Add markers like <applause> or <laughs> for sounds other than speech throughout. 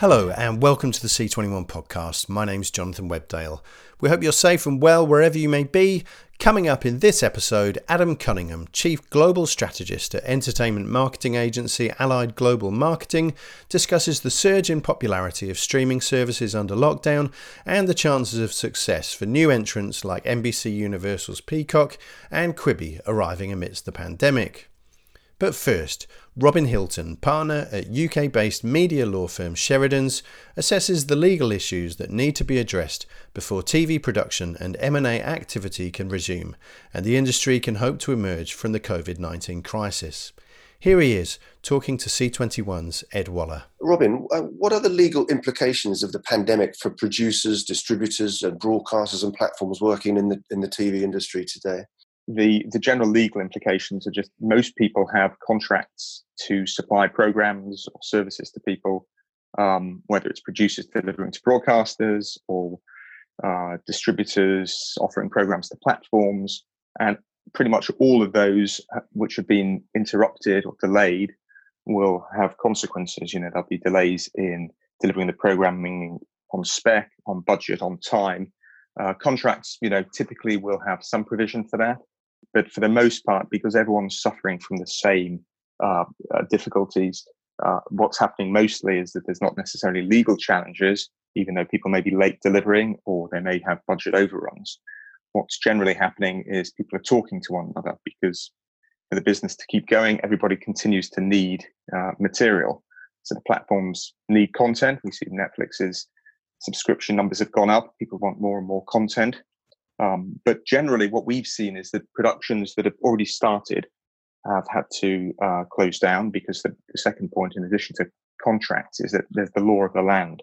Hello, and welcome to the C21 podcast. My name's Jonathan Webdale. We hope you're safe and well wherever you may be. Coming up in this episode, Adam Cunningham, Chief Global Strategist at entertainment marketing agency Allied Global Marketing, discusses the surge in popularity of streaming services under lockdown and the chances of success for new entrants like NBC Universal's Peacock and Quibi arriving amidst the pandemic. But first, Robin Hilton, partner at UK based media law firm Sheridans, assesses the legal issues that need to be addressed before TV production and M&A activity can resume and the industry can hope to emerge from the COVID-19 crisis. Here he is, talking to C21's Ed Waller. Robin, uh, what are the legal implications of the pandemic for producers, distributors, and broadcasters and platforms working in the in the TV industry today? The the general legal implications are just most people have contracts to supply programs or services to people, um, whether it's producers delivering to broadcasters or uh, distributors offering programs to platforms, and pretty much all of those uh, which have been interrupted or delayed will have consequences. You know, there'll be delays in delivering the programming on spec, on budget, on time. Uh, contracts, you know, typically will have some provision for that but for the most part, because everyone's suffering from the same uh, uh, difficulties, uh, what's happening mostly is that there's not necessarily legal challenges, even though people may be late delivering or they may have budget overruns. What's generally happening is people are talking to one another because for the business to keep going, everybody continues to need uh, material. So the platforms need content. We see Netflix's subscription numbers have gone up. People want more and more content. Um, but generally, what we've seen is that productions that have already started have had to uh, close down because the, the, second point, in addition to contracts, is that there's the law of the land.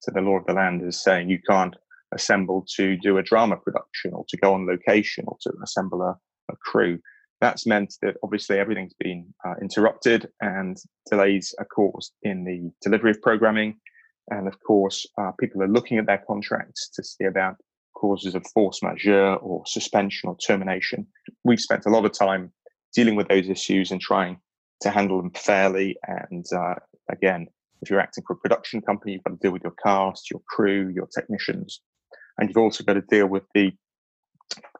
So the law of the land is saying you can't assemble to do a drama production or to go on location or to assemble a, a crew. That's meant that obviously everything's been uh, interrupted and delays are caused in the delivery of programming. And of course, uh, people are looking at their contracts to see about causes of force majeure or suspension or termination. We've spent a lot of time dealing with those issues and trying to handle them fairly. And uh, again, if you're acting for a production company, you've got to deal with your cast, your crew, your technicians, and you've also got to deal with the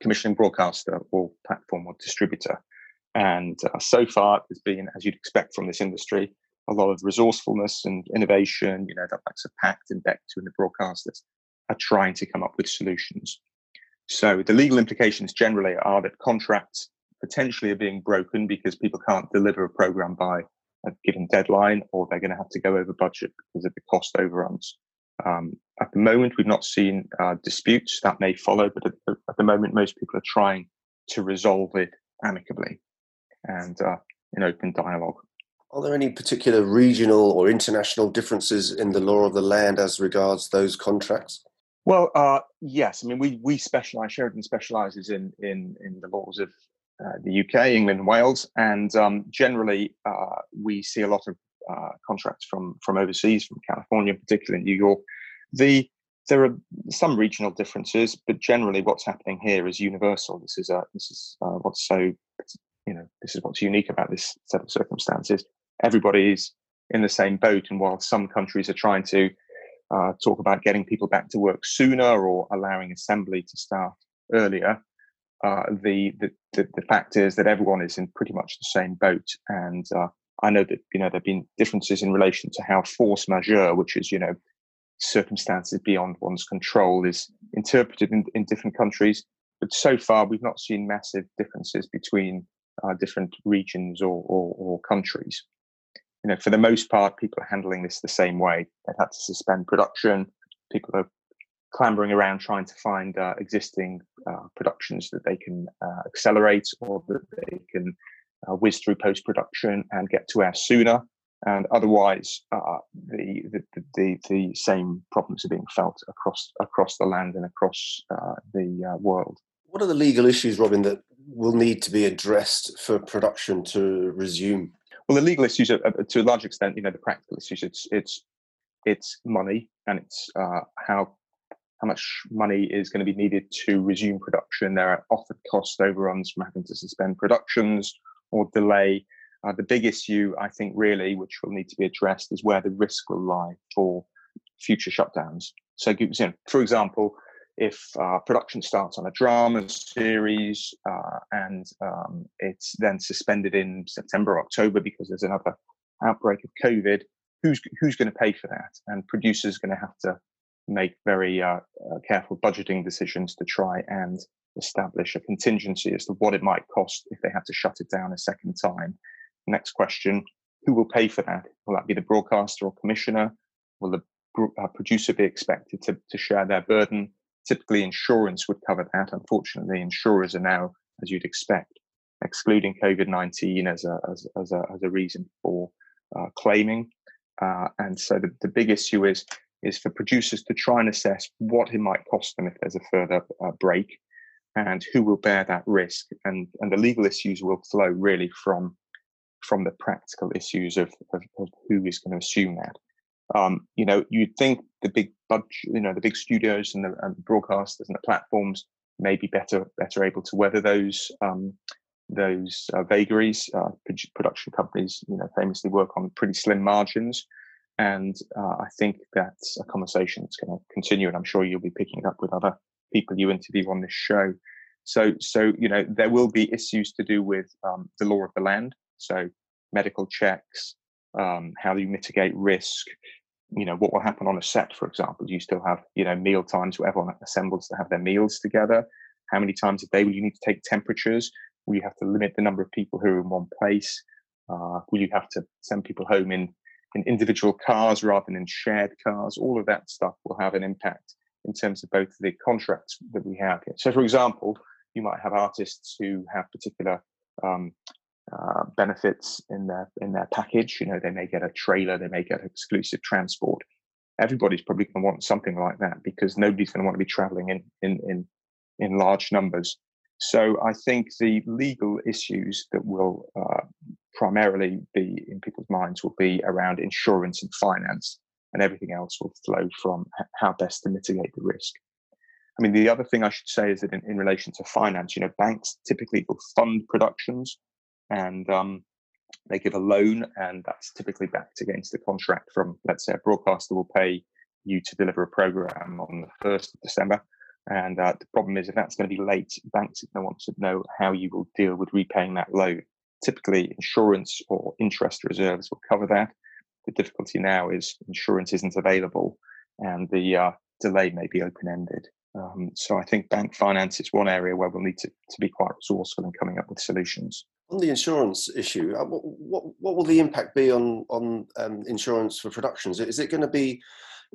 commissioning broadcaster or platform or distributor. And uh, so far, there's been, as you'd expect from this industry, a lot of resourcefulness and innovation. You know, the likes of Pact and Bectu and the broadcasters are trying to come up with solutions. So the legal implications generally are that contracts potentially are being broken because people can't deliver a program by a given deadline, or they're going to have to go over budget because of the cost overruns. Um, at the moment, we've not seen uh, disputes that may follow, but at, at, the moment, most people are trying to resolve it amicably and uh, in open dialogue. Are there any particular regional or international differences in the law of the land as regards those contracts? Well, uh, yes. I mean, we we specialize. Sheridan specializes in in in the laws of uh, the UK, England, and Wales, and um, generally uh, we see a lot of uh, contracts from from overseas, from California, particularly New York. The there are some regional differences, but generally, what's happening here is universal. This is a this is uh, what's so you know this is what's unique about this set of circumstances. Everybody's in the same boat, and while some countries are trying to uh, talk about getting people back to work sooner or allowing assembly to start earlier. Uh, the, the, the the fact is that everyone is in pretty much the same boat, and uh, I know that you know there've been differences in relation to how force majeure, which is you know circumstances beyond one's control, is interpreted in, in different countries. But so far, we've not seen massive differences between uh, different regions or, or, or countries you know, for the most part, people are handling this the same way. They've had to suspend production. People are clambering around trying to find uh, existing uh, productions that they can uh, accelerate or that they can uh, whiz through post production and get to air sooner. And otherwise, uh, the, the, the the same problems are being felt across across the land and across uh, the world. What are the legal issues, Robin, that will need to be addressed for production to resume? Well, the legal issues, are, to a large extent, you know, the practical issues. It's it's it's money, and it's uh, how how much money is going to be needed to resume production. There are often cost overruns from having to suspend productions or delay. Uh, the big issue, I think, really, which will need to be addressed, is where the risk will lie for future shutdowns. So, you know, for example, if uh, production starts on a drama series uh, and um, it's then suspended in September or October because there's another outbreak of COVID, who's who's going to pay for that? And producers are going to have to make very uh, uh, careful budgeting decisions to try and establish a contingency as to what it might cost if they have to shut it down a second time. Next question: Who will pay for that? Will that be the broadcaster or commissioner? Will the uh, producer be expected to, to share their burden? Typically, insurance would cover that. Unfortunately, insurers are now, as you'd expect, excluding COVID 19 as a, as, as, a, as a reason for uh, claiming. Uh, and so the, the big issue is, is for producers to try and assess what it might cost them if there's a further uh, break and who will bear that risk. And, and the legal issues will flow really from, from the practical issues of, of, of who is going to assume that. Um, you know, you'd think the big you know, the big studios and the, and broadcasters and the platforms may be better better able to weather those um, those uh, vagaries. Uh, production companies, you know, famously work on pretty slim margins, and uh, I think that's a conversation that's going to continue, and I'm sure you'll be picking it up with other people you interview on this show. So, so you know, there will be issues to do with um, the law of the land, so medical checks, um, how do you mitigate risk, you know what will happen on a set for example? Do you still have you know meal times where everyone assembles to have their meals together? How many times a day will you need to take temperatures? Will you have to limit the number of people who are in one place? Uh, will you have to send people home in in individual cars rather than in shared cars? All of that stuff will have an impact in terms of both the contracts that we have here. so for example you might have artists who have particular um, uh, benefits in their in their package. You know, they may get a trailer, they may get exclusive transport. Everybody's probably going to want something like that because nobody's going to want to be traveling in in in in large numbers. So I think the legal issues that will uh, primarily be in people's minds will be around insurance and finance, and everything else will flow from how best to mitigate the risk. I mean, the other thing I should say is that in, in relation to finance, you know, banks typically will fund productions and um, they give a loan, and that's typically backed against a contract from, let's say, a broadcaster will pay you to deliver a program on the 1st of December. And uh, the problem is, if that's going to be late, banks to want to know how you will deal with repaying that loan. Typically, insurance or interest reserves will cover that. The difficulty now is insurance isn't available, and the uh, delay may be open ended. Um, so I think bank finance is one area where we'll need to, to be quite resourceful in coming up with solutions on the insurance issue, uh, what, what, what will the impact be on on um, insurance for productions? Is it going to be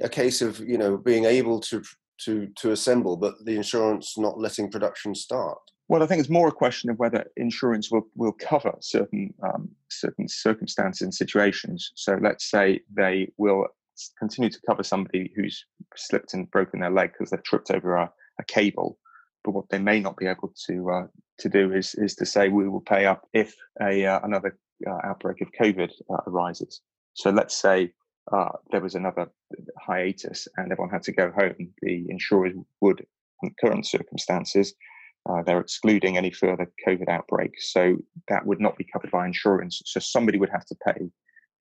a case of you know being able to to to assemble, but the insurance not letting production start? Well, I think it's more a question of whether insurance will, will cover certain um, certain circumstances and situations. So let's say they will continue to cover somebody who's slipped and broken their leg because they've tripped over a, a cable but what they may not be able to uh, to do is is to say we will pay up if a uh, another uh, outbreak of COVID uh, arises. So let's say uh, there was another hiatus and everyone had to go home. The insurers would, in current circumstances, uh, they're excluding any further COVID outbreaks. So that would not be covered by insurance. So somebody would have to pay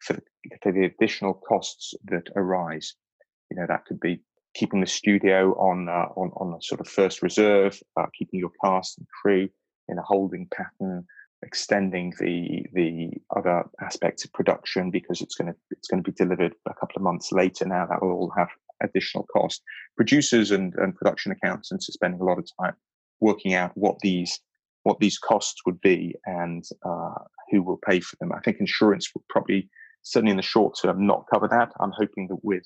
for the, for the additional costs that arise. You know, that could be keeping the studio on uh, on on a sort of first reserve, uh, keeping your cast and crew in a holding pattern, extending the the other aspects of production because it's going to it's going to be delivered a couple of months later. Now that will all have additional cost. Producers and, and production accountants are spending a lot of time working out what these what these costs would be and uh, who will pay for them. I think insurance would probably certainly in the short term not cover that. I'm hoping that with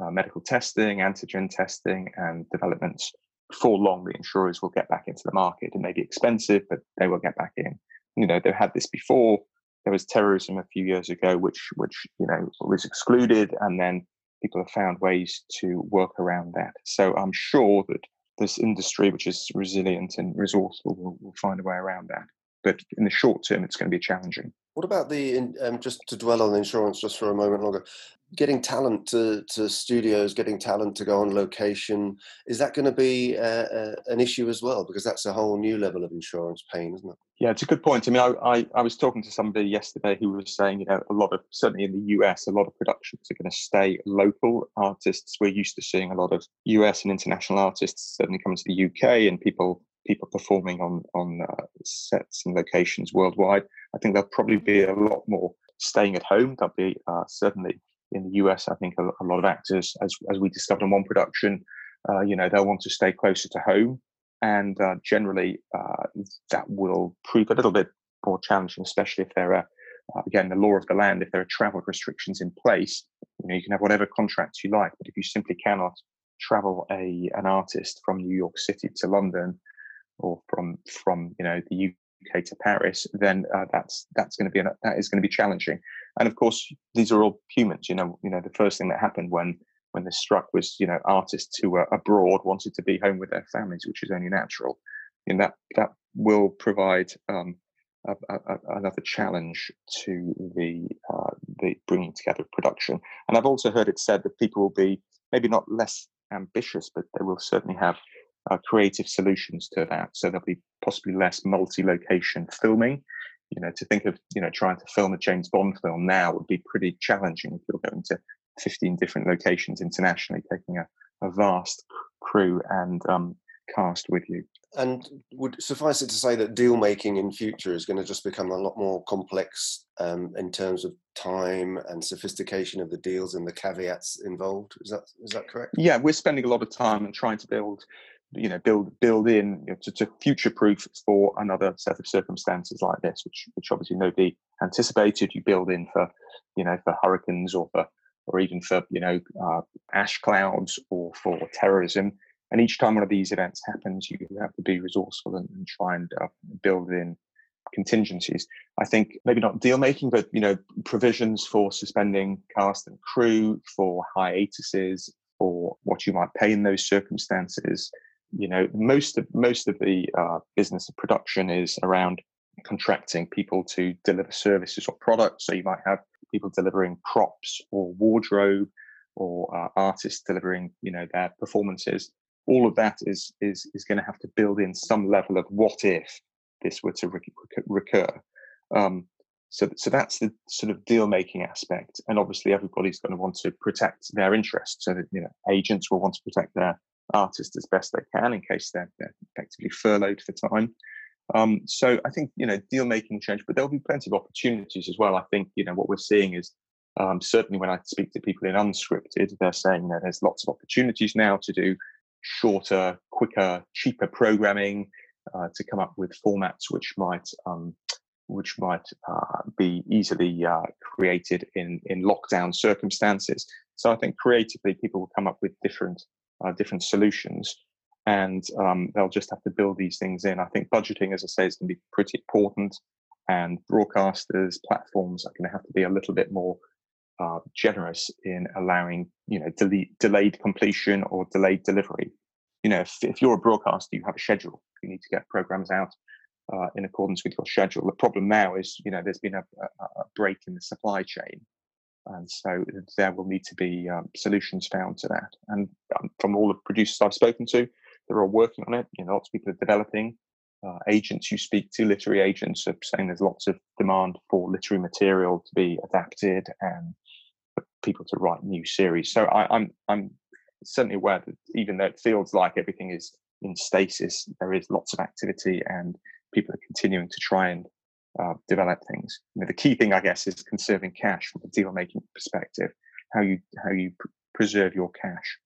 uh, medical testing, antigen testing, and developments. Before long, the insurers will get back into the market. It may be expensive, but they will get back in. You know, they've had this before. There was terrorism a few years ago, which which you know was excluded, and then people have found ways to work around that. So I'm sure that this industry, which is resilient and resourceful, will, will find a way around that. But in the short term, it's going to be challenging. What about the um, just to dwell on insurance just for a moment longer? Getting talent to, to studios, getting talent to go on location, is that going to be uh, uh, an issue as well? Because that's a whole new level of insurance pain, isn't it? Yeah, it's a good point. I mean, I, I, I was talking to somebody yesterday who was saying, you know, a lot of certainly in the US, a lot of productions are going to stay local. Artists, we're used to seeing a lot of US and international artists certainly coming to the UK, and people people performing on on uh, sets and locations worldwide. I think there'll probably be a lot more staying at home. There'll be uh, certainly in the US. I think a, a, lot of actors, as as we discovered in one production, uh, you know, they'll want to stay closer to home, and uh, generally uh, that will prove a little bit more challenging, especially if there are. Uh, again, the law of the land. If there are travel restrictions in place, you know you can have whatever contracts you like, but if you simply cannot travel a an artist from New York City to London or from from you know the UK to Paris, then uh, that's that's going to be an, that is going to be challenging. And of course, these are all humans. You know, you know the first thing that happened when when this struck was you know artists who were abroad wanted to be home with their families, which is only natural. And that that will provide um, a, a, another challenge to the uh, the bringing together production. And I've also heard it said that people will be maybe not less ambitious, but they will certainly have uh, creative solutions to that. So there'll be possibly less multi-location filming. You know, to think of you know trying to film a James Bond film now would be pretty challenging if you're going to 15 different locations internationally, taking a, a vast crew and um, cast with you. And would suffice it to say that deal making in future is going to just become a lot more complex um, in terms of time and sophistication of the deals and the caveats involved. Is that is that correct? Yeah, we're spending a lot of time and trying to build you know build build in you know, to, to future proof for another set of circumstances like this which which obviously nobody anticipated you build in for you know for hurricanes or for or even for you know uh, ash clouds or for terrorism. And each time one of these events happens you have to be resourceful and, and try and uh, build in contingencies. I think maybe not deal making but you know provisions for suspending cast and crew for hiatuses for what you might pay in those circumstances you know most of most of the uh, business of production is around contracting people to deliver services or products. So you might have people delivering props or wardrobe or uh, artists delivering you know their performances. All of that is is is going to have to build in some level of what if this were to recur. Um, so so that's the sort of deal making aspect. And obviously everybody's going to want to protect their interests. So that you know agents will want to protect their artists as best they can in case they're, they're effectively furloughed for time. Um, so I think you know deal making change, but there'll be plenty of opportunities as well. I think you know what we're seeing is um, certainly when I speak to people in unscripted, they're saying that there's lots of opportunities now to do shorter, quicker, cheaper programming uh, to come up with formats which might um, which might uh, be easily uh, created in in lockdown circumstances. So I think creatively people will come up with different uh, different solutions and um, they'll just have to build these things in. I think budgeting, as I say, is going to be pretty important, and broadcasters, platforms are going to have to be a little bit more uh, generous in allowing, you know, delete, delayed completion or delayed delivery. You know, if, if you're a broadcaster, you have a schedule. You need to get programs out uh, in accordance with your schedule. The problem now is, you know, there's been a, a, a break in the supply chain, and so there will need to be um, solutions found to that. And um, from all the producers I've spoken to, they're all working on it. You know, lots of people are developing. Uh, agents you speak to, literary agents, are saying there's lots of demand for literary material to be adapted and for people to write new series. So I, I'm I'm certainly aware that even though it feels like everything is in stasis, there is lots of activity and people are continuing to try and uh, develop things. You know, the key thing, I guess, is conserving cash from a deal making perspective. How you how you pr- preserve your cash.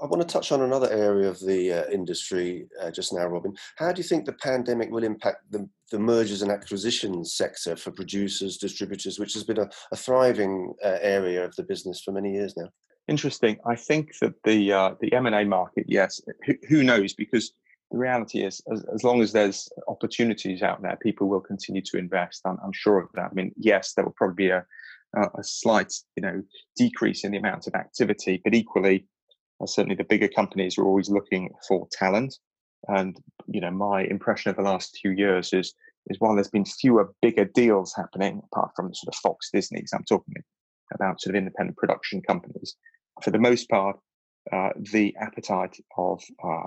I want to touch on another area of the uh, industry uh, just now, Robin. How do you think the pandemic will impact the, the mergers and acquisitions sector for producers, distributors, which has been a, a thriving uh, area of the business for many years now? Interesting. I think that the uh, the M and A market, yes. Who, who knows? Because the reality is, as, as long as there's opportunities out there, people will continue to invest. I'm, I'm sure of that. I mean, yes, there will probably be a, a slight, you know, decrease in the amount of activity, but equally, uh, certainly the bigger companies are always looking for talent. And you know, my impression of the last few years is is while there's been fewer bigger deals happening, apart from sort of Fox Disney's, I'm talking about sort of independent production companies. For the most part, uh, the appetite of uh,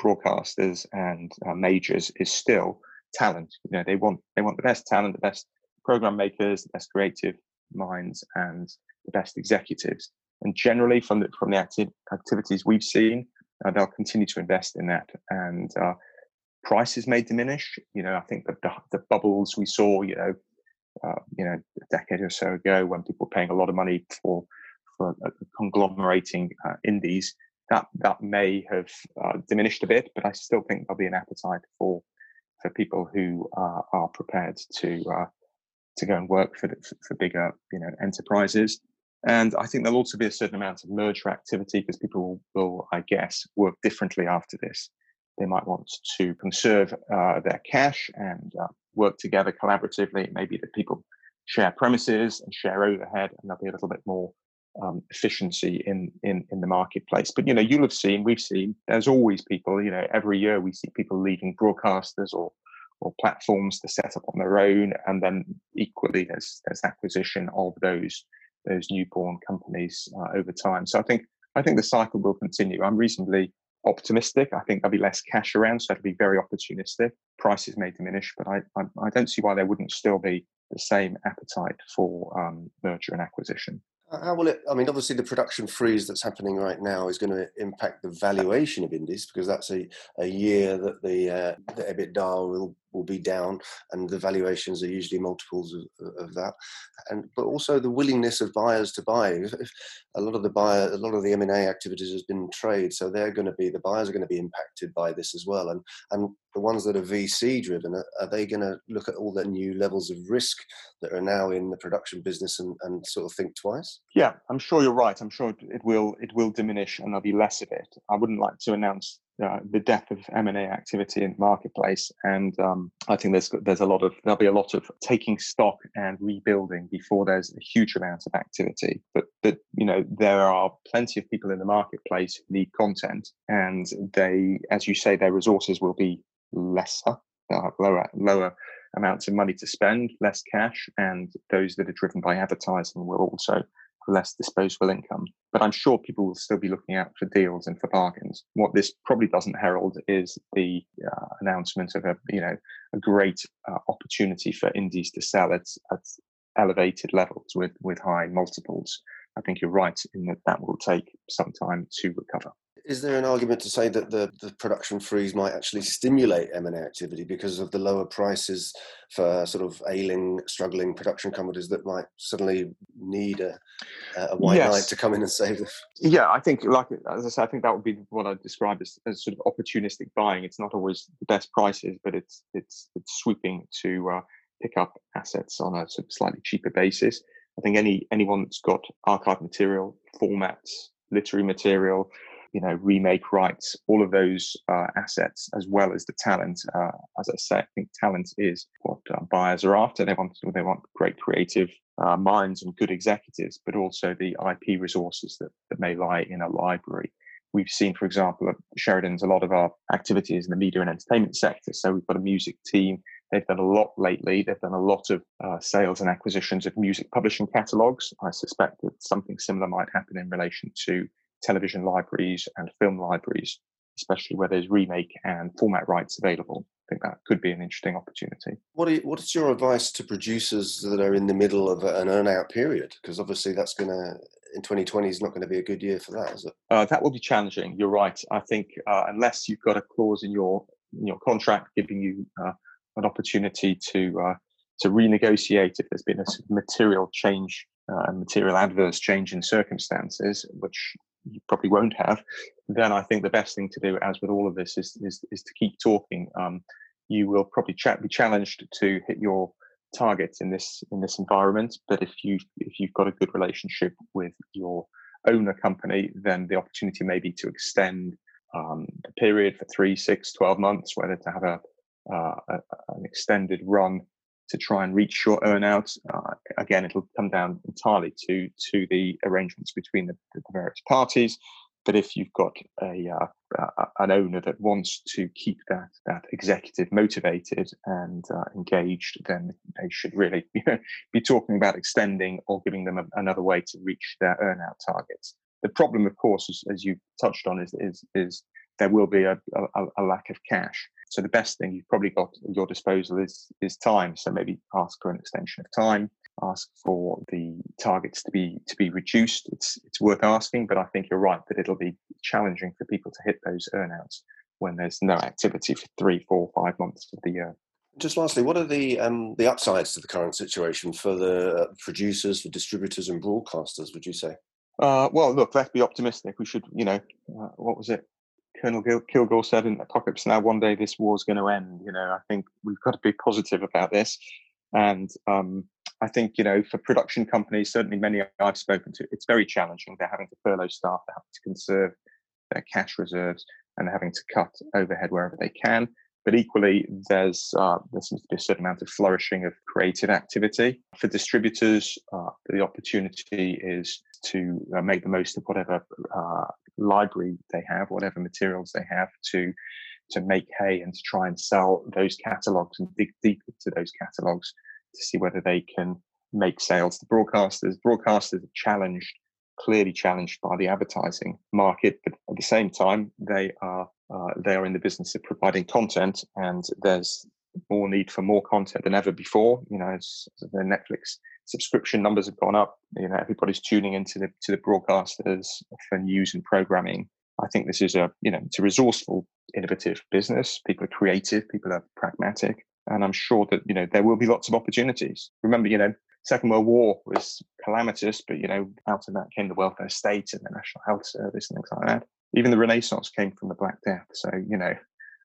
broadcasters and uh, majors is still talent. You know, they want they want the best talent, the best program makers, the best creative minds, and the best executives. And generally, from the from the acti- activities we've seen, uh, they'll continue to invest in that. And uh, prices may diminish. You know, I think that the, the bubbles we saw, you know, uh, you know, a decade or so ago, when people were paying a lot of money for for conglomerating uh, indies, that that may have uh, diminished a bit. But I still think there'll be an appetite for for people who are prepared to uh, to go and work for, the, for bigger you know enterprises. And I think there'll also be a certain amount of merger activity because people will, will, I guess, work differently after this. They might want to conserve uh, their cash and uh, work together collaboratively. Maybe that people share premises and share overhead, and there'll be a little bit more um, efficiency in, in in the marketplace. But you know, you'll have seen, we've seen. There's always people. You know, every year we see people leaving broadcasters or or platforms to set up on their own, and then equally there's there's acquisition of those those newborn companies uh, over time. So I think I think the cycle will continue. I'm reasonably optimistic. I think there'll be less cash around, so it'll be very opportunistic. Prices may diminish, but I I, I don't see why there wouldn't still be the same appetite for um, merger and acquisition. How will it? I mean, obviously, the production freeze that's happening right now is going to impact the valuation of indies because that's a, a year that the uh, the EBITDA will will be down, and the valuations are usually multiples of, of that. And but also the willingness of buyers to buy. If, if a lot of the buyer, a lot of the M and A activities has been trade, so they're going to be the buyers are going to be impacted by this as well. And and the ones that are VC driven, are, are they going to look at all the new levels of risk that are now in the production business and, and sort of think twice? Yeah, I'm sure you're right. I'm sure it will it will diminish and there'll be less of it. I wouldn't like to announce uh, the death of M&A activity in the marketplace. And um, I think there's there's a lot of there'll be a lot of taking stock and rebuilding before there's a huge amount of activity. But but you know there are plenty of people in the marketplace who need content, and they, as you say, their resources will be lesser, have lower lower amounts of money to spend, less cash, and those that are driven by advertising will also less disposable income. But I'm sure people will still be looking out for deals and for bargains. What this probably doesn't herald is the uh, announcement of a you know a great uh, opportunity for indies to sell at, at elevated levels with with high multiples. I think you're right in that that will take some time to recover. Is there an argument to say that the, the production freeze might actually stimulate M&A activity because of the lower prices for sort of ailing, struggling production companies that might suddenly need a, a white yes. knight to come in and save them? Yeah, I think, like as I said, I think that would be what I describe as, as sort of opportunistic buying. It's not always the best prices, but it's it's it's swooping to uh, pick up assets on a sort of slightly cheaper basis. I think any anyone that's got archive material, formats, literary material, you know, remake rights, all of those uh, assets, as well as the talent. Uh, as I say, I think talent is what uh, buyers are after. They want they want great creative uh, minds and good executives, but also the IP resources that, that may lie in a library. We've seen, for example, at Sheridan's a lot of our activities in the media and entertainment sector. So we've got a music team. They've done a lot lately. They've done a lot of uh, sales and acquisitions of music publishing catalogs. I suspect that something similar might happen in relation to television libraries and film libraries, especially where there's remake and format rights available. I think that could be an interesting opportunity. What, you, what is your advice to producers that are in the middle of an earn out period? Because obviously that's going to, in 2020 is not going to be a good year for that, is it? Uh, that will be challenging. You're right. I think uh, unless you've got a clause in your in your contract giving you uh, an opportunity to uh, to renegotiate if there's been a material change uh, material adverse change in circumstances, which you probably won't have, then I think the best thing to do, as with all of this, is is, is to keep talking. Um, you will probably be challenged to hit your targets in this in this environment, but if you if you've got a good relationship with your owner company, then the opportunity may be to extend um, the period for three, six, 12 months, whether to have a, uh, an extended run to try and reach your earnout. Uh, again, it'll come down entirely to to the arrangements between the, the, various parties. But if you've got a, uh, an owner that wants to keep that that executive motivated and uh, engaged, then they should really <laughs> be talking about extending or giving them a, another way to reach their earnout targets. The problem, of course, as, as you touched on, is is, is there will be a, a, a, lack of cash. So the best thing you've probably got at your disposal is is time. So maybe ask for an extension of time, ask for the targets to be to be reduced. It's it's worth asking, but I think you're right that it'll be challenging for people to hit those earnouts when there's no activity for three, four, five months of the year. Just lastly, what are the um, the upsides to the current situation for the producers, for distributors, and broadcasters? Would you say? Uh, well, look, let's be optimistic. We should, you know, uh, what was it? Colonel Kilgore said in Apocalypse Now, one day this war's going to end. You know, I think we've got to be positive about this. And um, I think, you know, for production companies, certainly many I've spoken to, it's very challenging. They're having to furlough staff, they're having to conserve their cash reserves, and they're having to cut overhead wherever they can. But equally, there's uh, there seems to be a certain amount of flourishing of creative activity for distributors. Uh, the opportunity is to uh, make the most of whatever uh, library they have, whatever materials they have to to make hay and to try and sell those catalogs and dig deep into those catalogs to see whether they can make sales to broadcasters. Broadcasters are challenged, clearly challenged by the advertising market, but at the same time, they are uh, they are in the business of providing content, and there's more need for more content than ever before. You know, as, as the Netflix subscription numbers have gone up. You know, everybody's tuning into the to the broadcasters for news and programming. I think this is a you know it's a resourceful, innovative business. People are creative. People are pragmatic, and I'm sure that you know there will be lots of opportunities. Remember, you know, Second World War was calamitous, but you know, out of that came the welfare state and the National Health Service and things like that. Even the Renaissance came from the Black Death. So you know,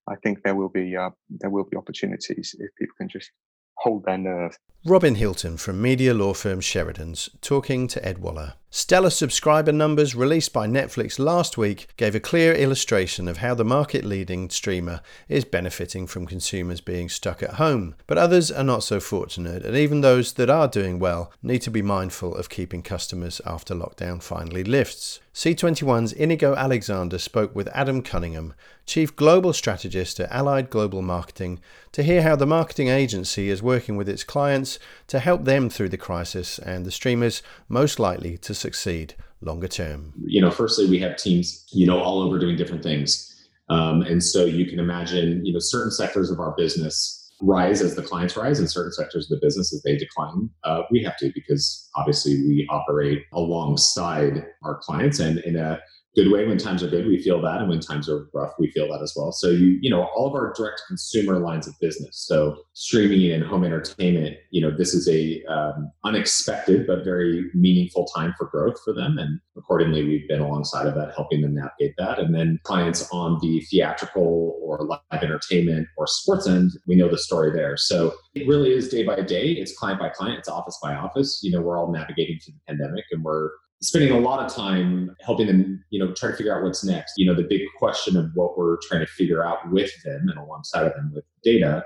I think there will be uh, there will be opportunities if people can just hold their nerve. Robin Hilton from media law firm Sheridan's talking to Ed Waller. Stellar subscriber numbers released by Netflix last week gave a clear illustration of how the market leading streamer is benefiting from consumers being stuck at home. But others are not so fortunate, and even those that are doing well need to be mindful of keeping customers after lockdown finally lifts. C21's Inigo Alexander spoke with Adam Cunningham, Chief Global Strategist at Allied Global Marketing, to hear how the marketing agency is working with its clients to help them through the crisis and the streamers most likely to succeed longer term? You know, firstly, we have teams, you know, all over doing different things. Um, and so you can imagine, you know, certain sectors of our business rise as the clients rise and certain sectors of the business as they decline. Uh, we have to because obviously we operate alongside our clients and in a good way. When times are good, we feel that, and when times are rough, we feel that as well. So you, you know, all of our direct consumer lines of business, so streaming and home entertainment, you know, this is a um, unexpected but very meaningful time for growth for them, and accordingly, we've been alongside of that, helping them navigate that. And then clients on the theatrical or live entertainment or sports end, we know the story there. So it really is day by day. It's client by client. It's office by office. You know, we're all navigating through the pandemic, and we're spending a lot of time helping them, you know, try to figure out what's next. You know, the big question of what we're trying to figure out with them and alongside of them with data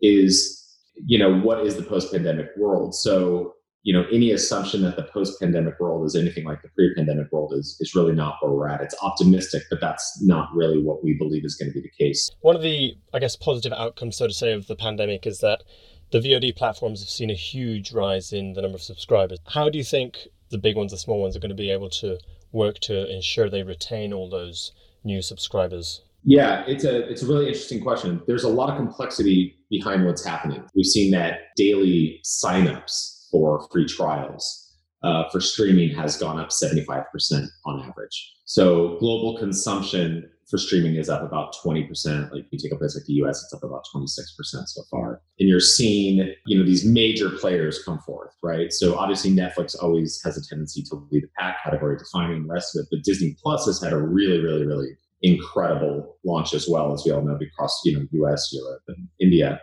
is, you know, what is the post-pandemic world? So, you know, any assumption that the post-pandemic world is anything like the pre-pandemic world is is really not where we're at. It's optimistic, but that's not really what we believe is going to be the case. One of the, I guess, positive outcomes, so to say, of the pandemic is that the VOD platforms have seen a huge rise in the number of subscribers. How do you think the big ones, the small ones, are going to be able to work to ensure they retain all those new subscribers? Yeah, it's a it's a really interesting question. There's a lot of complexity behind what's happening. We've seen that daily signups for free trials uh, for streaming has gone up 75% on average. So global consumption for streaming is up about 20%. Like you take a place like the US, it's up about 26% so far. And you're seeing, you know, these major players come forth, right? So obviously Netflix always has a tendency to lead the pack category defining the rest of it. But Disney Plus has had a really, really, really incredible launch as well, as we all know, across, you know, US, Europe, and India.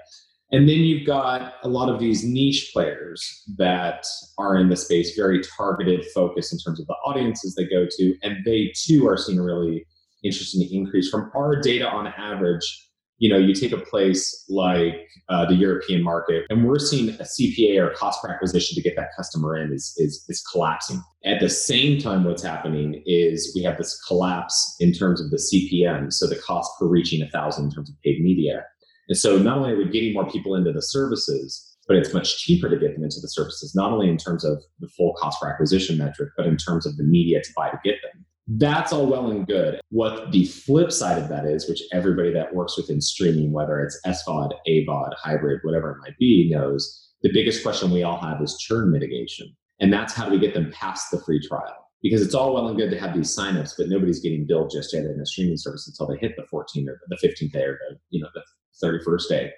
And then you've got a lot of these niche players that are in the space, very targeted focus in terms of the audiences they go to. And they too are seeing really interesting increase from our data on average you know, you take a place like uh, the European market, and we're seeing a CPA or cost per acquisition to get that customer in is, is, is collapsing. At the same time, what's happening is we have this collapse in terms of the CPM, so the cost per reaching a thousand in terms of paid media. And so not only are we getting more people into the services, but it's much cheaper to get them into the services, not only in terms of the full cost per acquisition metric, but in terms of the media to buy to get them. That's all well and good. What the flip side of that is, which everybody that works within streaming, whether it's SVOD, AVOD, hybrid, whatever it might be, knows the biggest question we all have is churn mitigation. And that's how do we get them past the free trial? Because it's all well and good to have these signups, but nobody's getting billed just yet in a streaming service until they hit the 14th or the 15th day or the, you know, the 31st day.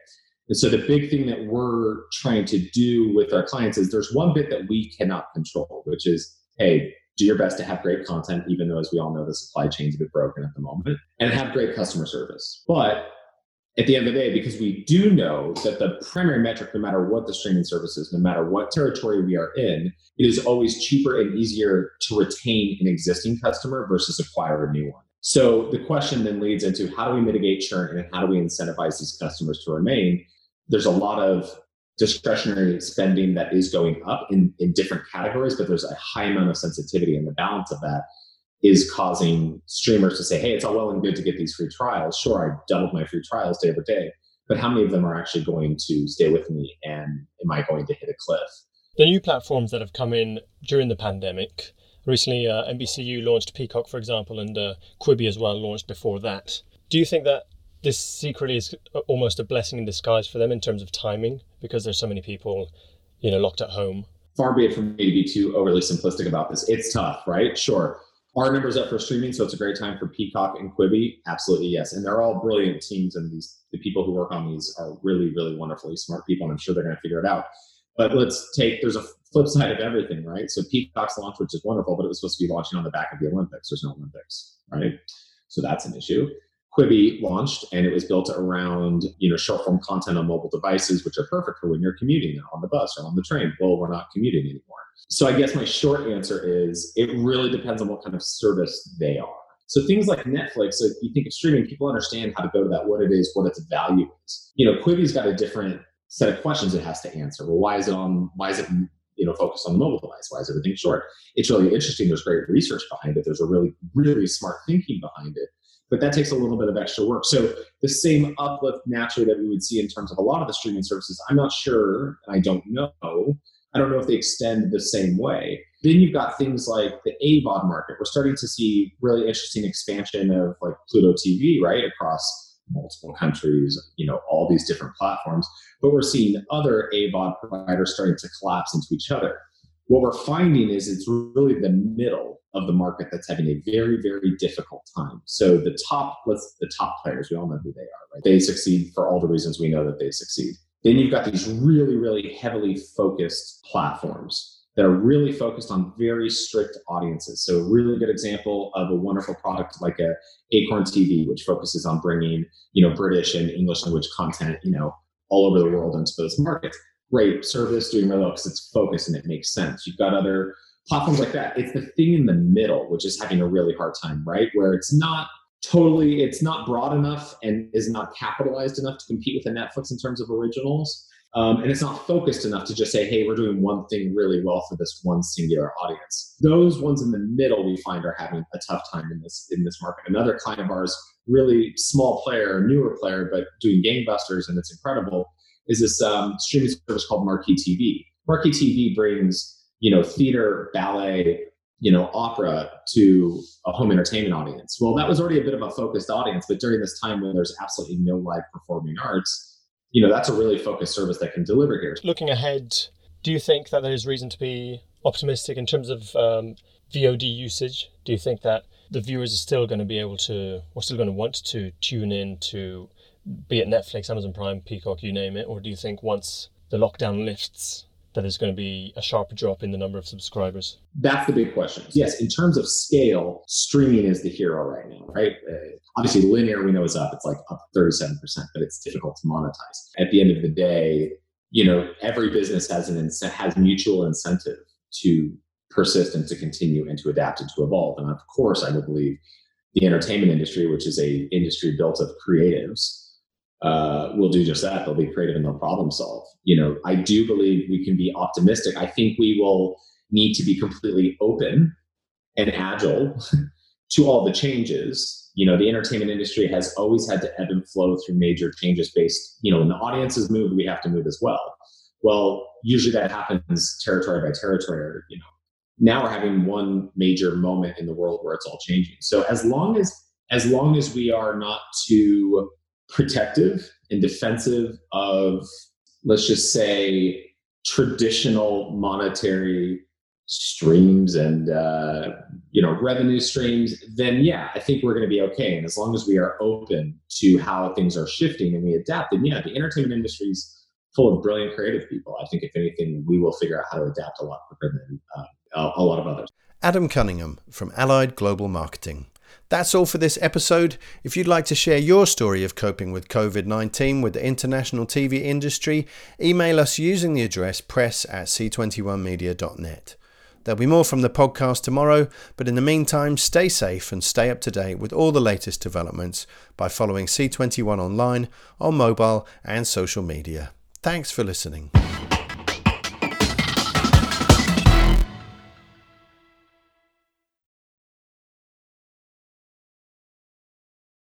And so the big thing that we're trying to do with our clients is there's one bit that we cannot control, which is, hey, do your best to have great content, even though, as we all know, the supply chain's a bit broken at the moment, and have great customer service. But at the end of the day, because we do know that the primary metric, no matter what the streaming service is, no matter what territory we are in, it is always cheaper and easier to retain an existing customer versus acquire a new one. So the question then leads into how do we mitigate churn and how do we incentivize these customers to remain? there's a lot of discretionary spending that is going up in, in different categories, but there's a high amount of sensitivity, and the balance of that is causing streamers to say, hey, it's all well and good to get these free trials. Sure, I doubled my free trials day over day, but how many of them are actually going to stay with me and am I going to hit a cliff? The new platforms that have come in during the pandemic, recently uh, NBCU launched Peacock, for example, and uh, Quibi as well launched before that. Do you think that this secretly is almost a blessing in disguise for them in terms of timing because there's so many people, you know, locked at home. Far be it from me to be too overly simplistic about this. It's tough, right? Sure. Our numbers up for streaming, so it's a great time for Peacock and Quibi. Absolutely, yes. And they're all brilliant teams, and these the people who work on these are really, really wonderfully smart people, and I'm sure they're going to figure it out. But let's take there's a flip side of everything, right? So Peacock's launch, which is wonderful, but it was supposed to be launching on the back of the Olympics. There's no Olympics, right? So that's an issue. Quibi launched and it was built around, you know, short form content on mobile devices, which are perfect for when you're commuting on the bus or on the train. Well, we're not commuting anymore. So I guess my short answer is it really depends on what kind of service they are. So things like Netflix, if you think of streaming, people understand how to go to that, what it is, what its value is. You know, Quibi's got a different set of questions it has to answer. Well, why is it on, why is it you know focused on the mobile device why is everything short it's really interesting there's great research behind it there's a really really smart thinking behind it but that takes a little bit of extra work. So the same uplift naturally that we would see in terms of a lot of the streaming services, I'm not sure, I don't know. I don't know if they extend the same way. Then you've got things like the AVOD market. We're starting to see really interesting expansion of like Pluto TV, right, across multiple countries, you know, all these different platforms. But we're seeing other AVOD providers starting to collapse into each other. What we're finding is it's really the middle of the market that's having a very, very difficult time. So the top, let's the top players, we all know who they are, right? They succeed for all the reasons we know that they succeed. Then you've got these really, really heavily focused platforms that are really focused on very strict audiences. So a really good example of a wonderful product like a Acorn TV, which focuses on bringing, you know, British and English language content, you know, all over the world into those markets. Great service, doing really well because it's focused and it makes sense. You've got other platforms like that. It's the thing in the middle, which is having a really hard time, right? Where it's not totally, it's not broad enough and is not capitalized enough to compete with the Netflix in terms of originals. Um, and it's not focused enough to just say, hey, we're doing one thing really well for this one singular audience. Those ones in the middle we find are having a tough time in this in this market. Another client of ours, really small player, newer player, but doing gangbusters and it's incredible, is this um, streaming service called Marquee TV. Marquee TV brings you know, theater, ballet, you know, opera to a home entertainment audience. Well, that was already a bit of a focused audience, but during this time when there's absolutely no live performing arts, you know, that's a really focused service that can deliver here. Looking ahead, do you think that there's reason to be optimistic in terms of um, VOD usage? Do you think that the viewers are still going to be able to, or still going to want to tune in to, be it Netflix, Amazon Prime, Peacock, you name it, or do you think once the lockdown lifts, that there's going to be a sharp drop in the number of subscribers? That's the big question. Yes, in terms of scale, streaming is the hero right now, right? Uh, obviously, linear we know is up. It's like up 37%, but it's difficult to monetize. At the end of the day, you know, every business has an has mutual incentive to persist and to continue and to adapt and to evolve. And of course, I would believe the entertainment industry, which is a industry built of creatives, uh, will do just that. They'll be creative and they'll problem solve. You know, I do believe we can be optimistic. I think we will need to be completely open and agile <laughs> to all the changes. You know, the entertainment industry has always had to ebb and flow through major changes based, you know, when the audience audiences move, we have to move as well. Well, usually that happens territory by territory, or, you know, now we're having one major moment in the world where it's all changing. So as long as as long as we are not too protective and defensive of let's just say traditional monetary streams and uh, you know revenue streams then yeah i think we're going to be okay. And as long as we are open to how things are shifting and we adapt then yeah the entertainment industry is full of brilliant creative people. I think if anything we will figure out how to adapt a lot quicker than uh, a lot of others. Adam cunningham from allied global marketing that's all for this episode. If you'd like to share your story of coping with COVID 19 with the international TV industry, email us using the address press at c21media.net. There'll be more from the podcast tomorrow, but in the meantime, stay safe and stay up to date with all the latest developments by following C21 online, on mobile, and social media. Thanks for listening.